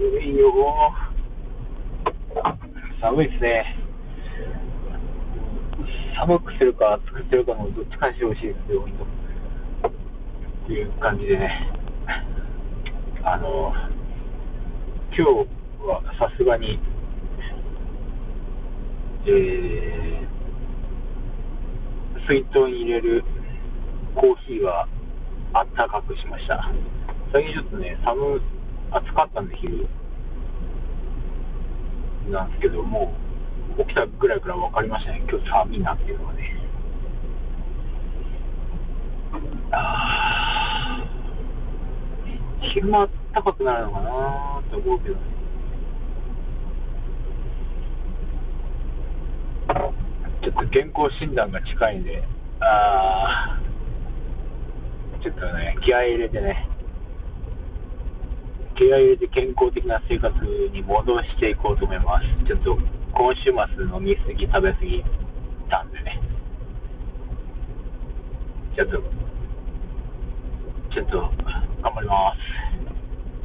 寒いよ。寒いですね。寒くするか暑くするかのどっちかにしてほしいですよ、っていう感じでね。あの、今日はさすがに、えー、水筒に入れるコーヒーはあったかくしました。最近ちょっとね、寒、暑かったんで、昼。なんですけど、もう、起きたぐらいから分かりましたね。今日寒いなっていうのがね。あー昼間暖かくなるのかなって思うけどね。ちょっと健康診断が近いんで、あーちょっとね、気合い入れてね、気合い入れて健康的な生活に戻していこうと思います。ちょっと今週末飲みすぎ、食べすぎたんでね。ちょっと、ちょっと頑張ります。